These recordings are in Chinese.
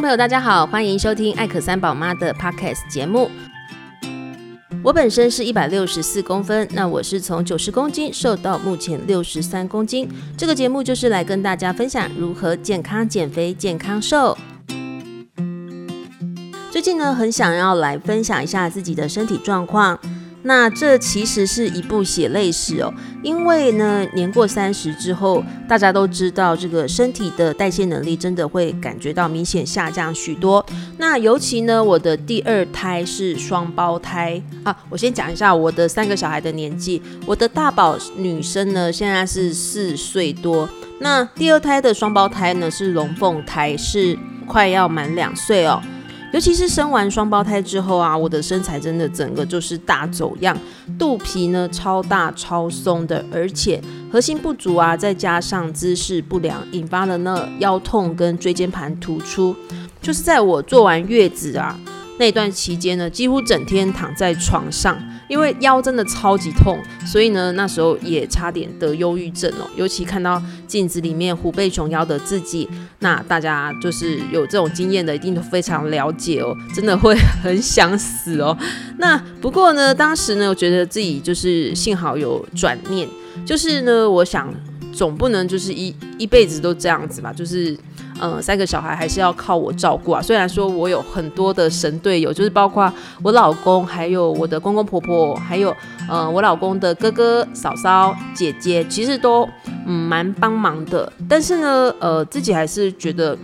朋友，大家好，欢迎收听艾可三宝妈的 Podcast 节目。我本身是一百六十四公分，那我是从九十公斤瘦到目前六十三公斤。这个节目就是来跟大家分享如何健康减肥、健康瘦。最近呢，很想要来分享一下自己的身体状况。那这其实是一部血泪史哦，因为呢，年过三十之后，大家都知道这个身体的代谢能力真的会感觉到明显下降许多。那尤其呢，我的第二胎是双胞胎啊，我先讲一下我的三个小孩的年纪，我的大宝女生呢现在是四岁多，那第二胎的双胞胎呢是龙凤胎，是快要满两岁哦。尤其是生完双胞胎之后啊，我的身材真的整个就是大走样，肚皮呢超大超松的，而且核心不足啊，再加上姿势不良，引发了那腰痛跟椎间盘突出。就是在我做完月子啊那段期间呢，几乎整天躺在床上。因为腰真的超级痛，所以呢，那时候也差点得忧郁症哦。尤其看到镜子里面虎背熊腰的自己，那大家就是有这种经验的，一定都非常了解哦。真的会很想死哦。那不过呢，当时呢，我觉得自己就是幸好有转念，就是呢，我想总不能就是一一辈子都这样子吧，就是。嗯，三个小孩还是要靠我照顾啊。虽然说我有很多的神队友，就是包括我老公，还有我的公公婆婆，还有呃我老公的哥哥、嫂嫂、姐姐，其实都嗯蛮帮忙的。但是呢，呃，自己还是觉得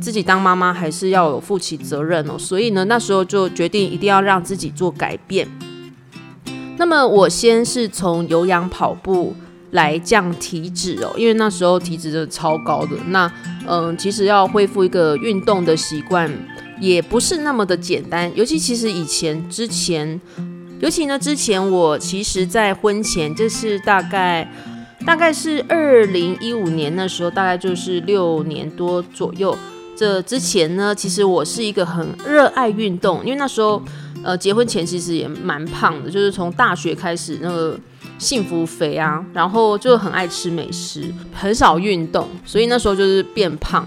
自己当妈妈还是要有负起责任哦。所以呢，那时候就决定一定要让自己做改变。那么我先是从有氧跑步。来降体脂哦，因为那时候体脂真的超高的。那嗯，其实要恢复一个运动的习惯，也不是那么的简单。尤其其实以前之前，尤其呢之前我其实在婚前，就是大概大概是二零一五年那时候，大概就是六年多左右。这之前呢，其实我是一个很热爱运动，因为那时候呃结婚前其实也蛮胖的，就是从大学开始那个。幸福肥啊，然后就很爱吃美食，很少运动，所以那时候就是变胖。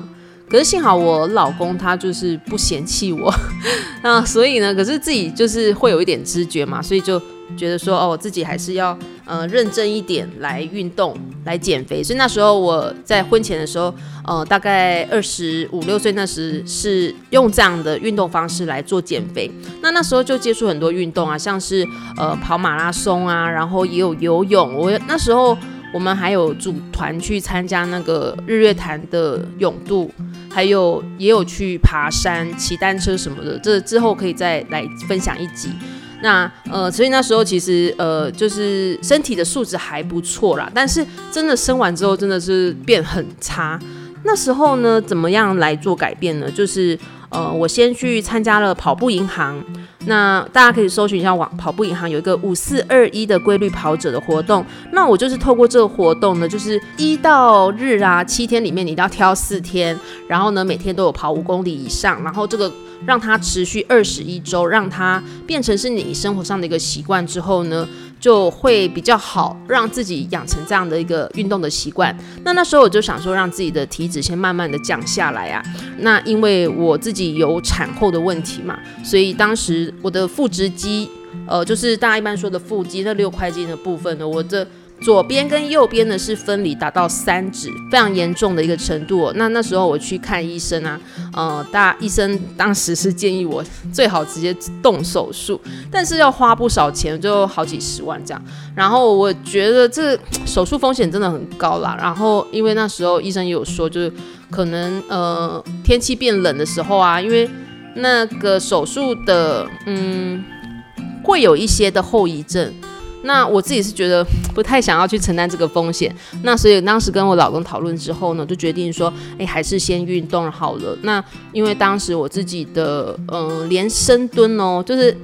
可是幸好我老公他就是不嫌弃我，那所以呢，可是自己就是会有一点知觉嘛，所以就。觉得说哦，自己还是要呃认真一点来运动来减肥，所以那时候我在婚前的时候，呃，大概二十五六岁那时是用这样的运动方式来做减肥。那那时候就接触很多运动啊，像是呃跑马拉松啊，然后也有游泳。我那时候我们还有组团去参加那个日月潭的泳渡，还有也有去爬山、骑单车什么的。这之后可以再来分享一集。那呃，所以那时候其实呃，就是身体的素质还不错啦，但是真的生完之后真的是变很差。那时候呢，怎么样来做改变呢？就是呃，我先去参加了跑步银行。那大家可以搜寻一下网跑步银行有一个五四二一的规律跑者的活动。那我就是透过这个活动呢，就是一到日啊，七天里面你都要挑四天，然后呢，每天都有跑五公里以上，然后这个。让它持续二十一周，让它变成是你生活上的一个习惯之后呢，就会比较好，让自己养成这样的一个运动的习惯。那那时候我就想说，让自己的体脂先慢慢的降下来啊。那因为我自己有产后的问题嘛，所以当时我的腹直肌，呃，就是大家一般说的腹肌那六块肌的部分呢，我的。左边跟右边呢是分离达到三指，非常严重的一个程度。那那时候我去看医生啊，呃，大医生当时是建议我最好直接动手术，但是要花不少钱，就好几十万这样。然后我觉得这手术风险真的很高啦。然后因为那时候医生也有说，就是可能呃天气变冷的时候啊，因为那个手术的嗯会有一些的后遗症。那我自己是觉得不太想要去承担这个风险，那所以当时跟我老公讨论之后呢，就决定说，哎，还是先运动好了。那因为当时我自己的，嗯、连深蹲哦，就是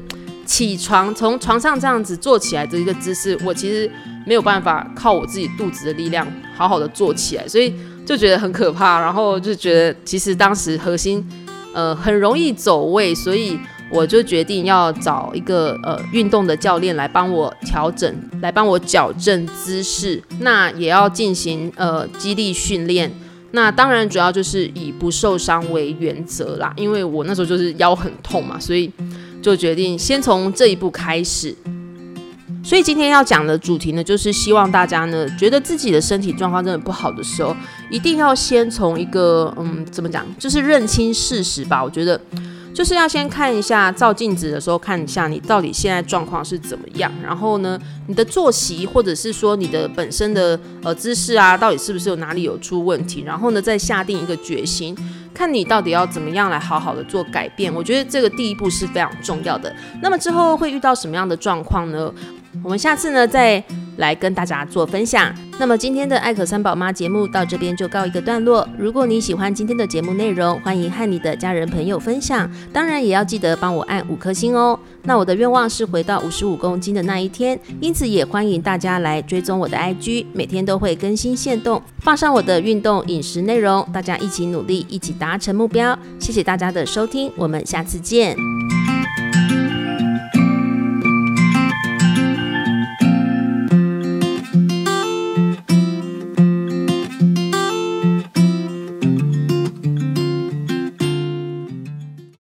起床从床上这样子坐起来的一个姿势，我其实没有办法靠我自己肚子的力量好好的坐起来，所以就觉得很可怕，然后就觉得其实当时核心，呃，很容易走位，所以。我就决定要找一个呃运动的教练来帮我调整，来帮我矫正姿势，那也要进行呃肌力训练，那当然主要就是以不受伤为原则啦，因为我那时候就是腰很痛嘛，所以就决定先从这一步开始。所以今天要讲的主题呢，就是希望大家呢，觉得自己的身体状况真的不好的时候，一定要先从一个嗯，怎么讲，就是认清事实吧。我觉得就是要先看一下照镜子的时候，看一下你到底现在状况是怎么样，然后呢，你的作息或者是说你的本身的呃姿势啊，到底是不是有哪里有出问题，然后呢，再下定一个决心。看你到底要怎么样来好好的做改变，我觉得这个第一步是非常重要的。那么之后会遇到什么样的状况呢？我们下次呢再来跟大家做分享。那么今天的艾可三宝妈节目到这边就告一个段落。如果你喜欢今天的节目内容，欢迎和你的家人朋友分享，当然也要记得帮我按五颗星哦。那我的愿望是回到五十五公斤的那一天，因此也欢迎大家来追踪我的 IG，每天都会更新限动，放上我的运动饮食内容，大家一起努力，一起达成目标。谢谢大家的收听，我们下次见。